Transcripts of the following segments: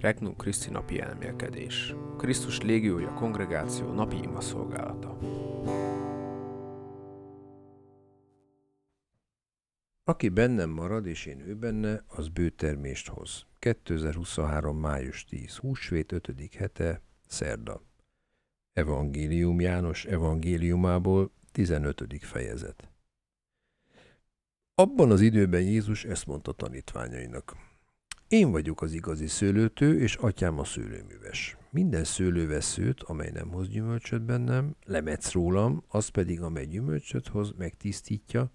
Regnum Christi napi elmélkedés. Krisztus légiója kongregáció napi ima szolgálata. Aki bennem marad, és én ő benne, az bőtermést hoz. 2023. május 10. Húsvét 5. hete, szerda. Evangélium János evangéliumából 15. fejezet. Abban az időben Jézus ezt mondta tanítványainak. Én vagyok az igazi szőlőtő, és atyám a szőlőműves. Minden szőlőveszőt, amely nem hoz gyümölcsöt bennem, lemetsz rólam, az pedig, amely gyümölcsöt hoz, megtisztítja,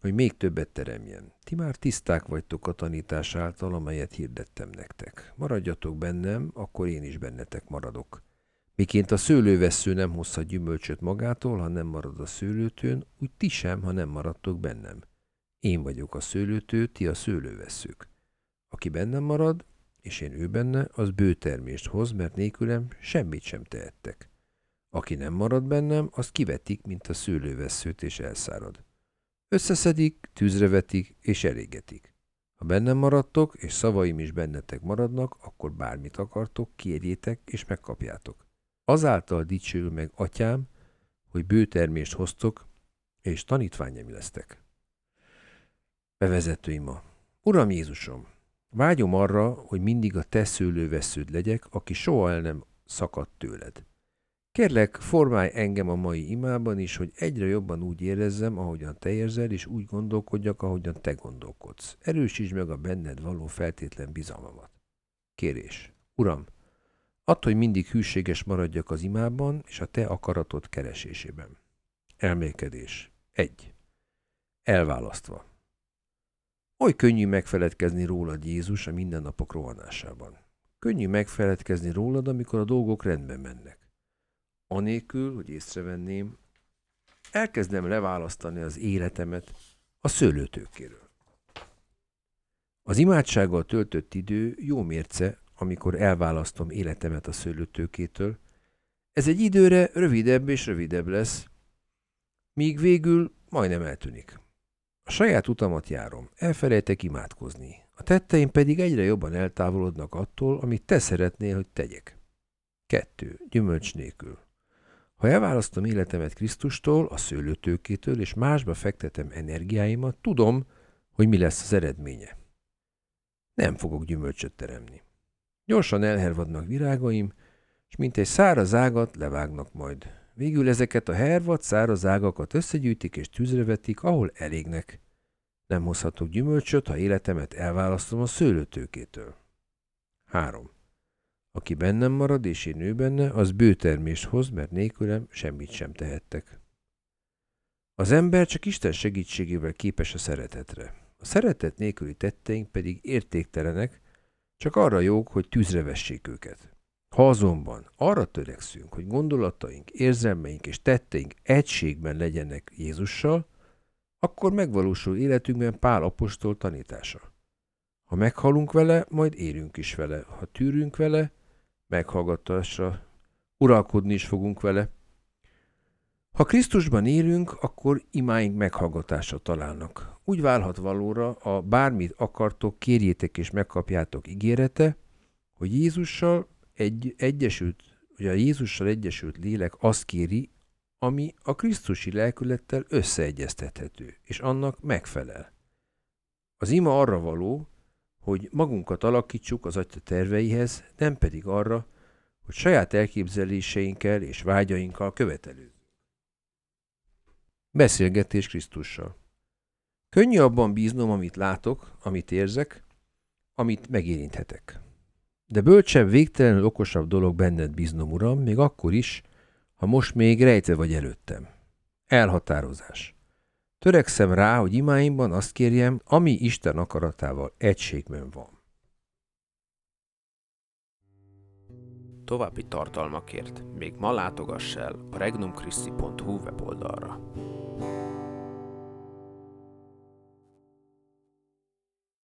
hogy még többet teremjen. Ti már tiszták vagytok a tanítás által, amelyet hirdettem nektek. Maradjatok bennem, akkor én is bennetek maradok. Miként a szőlővesző nem hozhat gyümölcsöt magától, ha nem marad a szőlőtőn, úgy ti sem, ha nem maradtok bennem. Én vagyok a szőlőtő, ti a szőlőveszők. Aki bennem marad, és én ő benne, az bőtermést hoz, mert nélkülem semmit sem tehettek. Aki nem marad bennem, azt kivetik, mint a szőlőveszőt, és elszárad. Összeszedik, tűzre vetik, és elégetik. Ha bennem maradtok, és szavaim is bennetek maradnak, akkor bármit akartok, kérjétek, és megkapjátok. Azáltal dicsőül meg atyám, hogy bőtermést hoztok, és tanítványem lesztek. Bevezető ima. Uram Jézusom, vágyom arra, hogy mindig a te szőlővesződ legyek, aki soha el nem szakadt tőled. Kérlek, formálj engem a mai imában is, hogy egyre jobban úgy érezzem, ahogyan te érzel, és úgy gondolkodjak, ahogyan te gondolkodsz. Erősítsd meg a benned való feltétlen bizalmamat. Kérés. Uram, add, hogy mindig hűséges maradjak az imában és a te akaratod keresésében. Elmélkedés. 1. Elválasztva. Oly könnyű megfeledkezni rólad Jézus a mindennapok rohanásában. Könnyű megfeledkezni rólad, amikor a dolgok rendben mennek. Anélkül, hogy észrevenném, elkezdem leválasztani az életemet a szőlőtőkéről. Az imádsággal töltött idő jó mérce, amikor elválasztom életemet a szőlőtőkétől. Ez egy időre rövidebb és rövidebb lesz, míg végül majdnem eltűnik. A saját utamat járom, elfelejtek imádkozni. A tetteim pedig egyre jobban eltávolodnak attól, amit te szeretnél, hogy tegyek. Kettő. Gyümölcs nélkül. Ha elválasztom életemet Krisztustól, a szőlőtőkétől, és másba fektetem energiáimat, tudom, hogy mi lesz az eredménye. Nem fogok gyümölcsöt teremni. Gyorsan elhervadnak virágaim, és mint egy száraz ágat levágnak majd. Végül ezeket a hervad, száraz ágakat összegyűjtik és tűzre vetik, ahol elégnek. Nem hozhatok gyümölcsöt, ha életemet elválasztom a szőlőtőkétől. 3. Aki bennem marad, és én ő benne, az bőtermést hoz, mert nélkülem semmit sem tehettek. Az ember csak Isten segítségével képes a szeretetre. A szeretet nélküli tetteink pedig értéktelenek, csak arra jók, hogy tűzre vessék őket. Ha azonban arra törekszünk, hogy gondolataink, érzelmeink és tetteink egységben legyenek Jézussal, akkor megvalósul életünkben Pál apostol tanítása. Ha meghalunk vele, majd érünk is vele. Ha tűrünk vele, meghallgatásra uralkodni is fogunk vele. Ha Krisztusban élünk, akkor imáink meghallgatásra találnak. Úgy válhat valóra a bármit akartok, kérjétek és megkapjátok ígérete, hogy Jézussal egy egyesült, hogy a Jézussal egyesült lélek azt kéri, ami a Krisztusi lelkülettel összeegyeztethető, és annak megfelel. Az ima arra való, hogy magunkat alakítsuk az atya terveihez, nem pedig arra, hogy saját elképzeléseinkkel és vágyainkkal követelőzzük. Beszélgetés Krisztussal. Könnyű abban bíznom, amit látok, amit érzek, amit megérinthetek. De bölcsebb, végtelenül okosabb dolog benned bíznom, Uram, még akkor is, ha most még rejtve vagy előttem. Elhatározás. Törekszem rá, hogy imáimban azt kérjem, ami Isten akaratával egységben van. További tartalmakért még ma látogass el a regnumchristi.hu weboldalra.